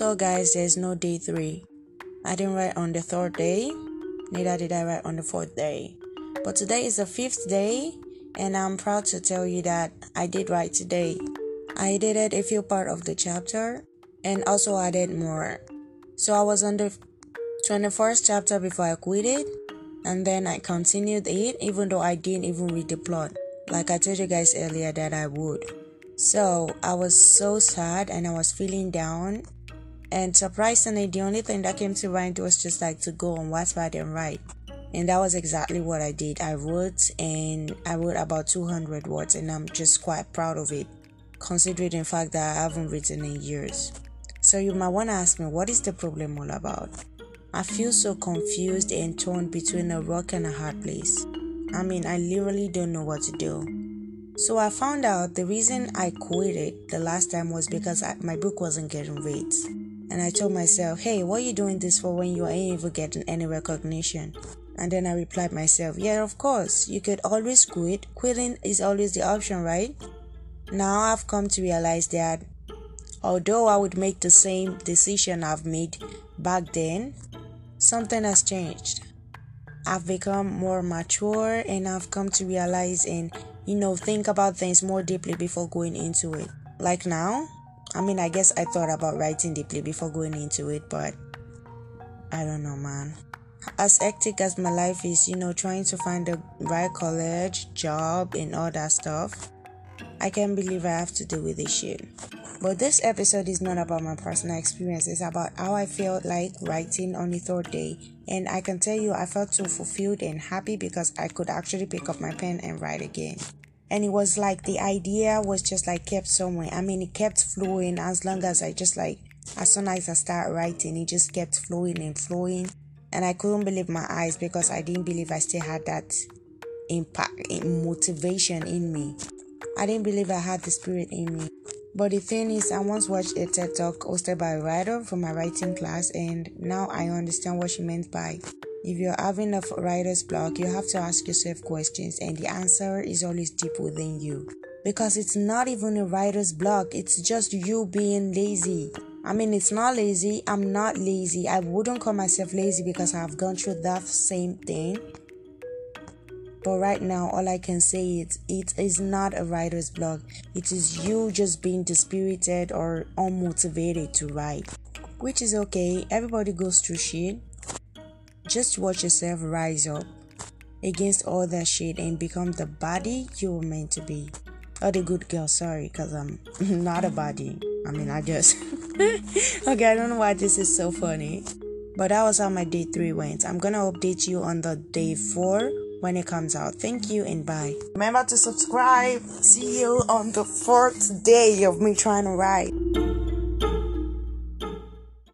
So, guys, there's no day three. I didn't write on the third day, neither did I write on the fourth day. But today is the fifth day, and I'm proud to tell you that I did write today. I edited a few part of the chapter and also added more. So I was on the 21st chapter before I quit it, and then I continued it even though I didn't even read the plot. Like I told you guys earlier that I would. So I was so sad and I was feeling down and surprisingly, the only thing that came to mind was just like to go on Wattpad and write. And that was exactly what I did. I wrote and I wrote about 200 words, and I'm just quite proud of it, considering the fact that I haven't written in years. So you might want to ask me, what is the problem all about? I feel so confused and torn between a rock and a hard place. I mean, I literally don't know what to do. So I found out the reason I quit it the last time was because I, my book wasn't getting rates. And I told myself, hey, what are you doing this for when you ain't even getting any recognition? And then I replied myself, yeah, of course, you could always quit. Quitting is always the option, right? Now I've come to realize that although I would make the same decision I've made back then, something has changed. I've become more mature and I've come to realize and, you know, think about things more deeply before going into it. Like now, I mean, I guess I thought about writing deeply before going into it, but I don't know, man. As hectic as my life is, you know, trying to find the right college, job, and all that stuff, I can't believe I have to deal with this shit. But this episode is not about my personal experience, it's about how I felt like writing on the third day. And I can tell you, I felt so fulfilled and happy because I could actually pick up my pen and write again and it was like the idea was just like kept somewhere. I mean it kept flowing as long as i just like as soon as i start writing it just kept flowing and flowing. And i couldn't believe my eyes because i didn't believe i still had that impact motivation in me. I didn't believe i had the spirit in me. But the thing is i once watched a ted talk hosted by a writer from my writing class and now i understand what she meant by if you're having a writer's block, you have to ask yourself questions, and the answer is always deep within you. Because it's not even a writer's block, it's just you being lazy. I mean, it's not lazy, I'm not lazy. I wouldn't call myself lazy because I've gone through that same thing. But right now, all I can say is it is not a writer's block. It is you just being dispirited or unmotivated to write, which is okay. Everybody goes through shit. Just watch yourself rise up against all that shit and become the body you were meant to be. Or the good girl, sorry, because I'm not a body. I mean, I just. okay, I don't know why this is so funny. But that was how my day three went. I'm gonna update you on the day four when it comes out. Thank you and bye. Remember to subscribe. See you on the fourth day of me trying to write.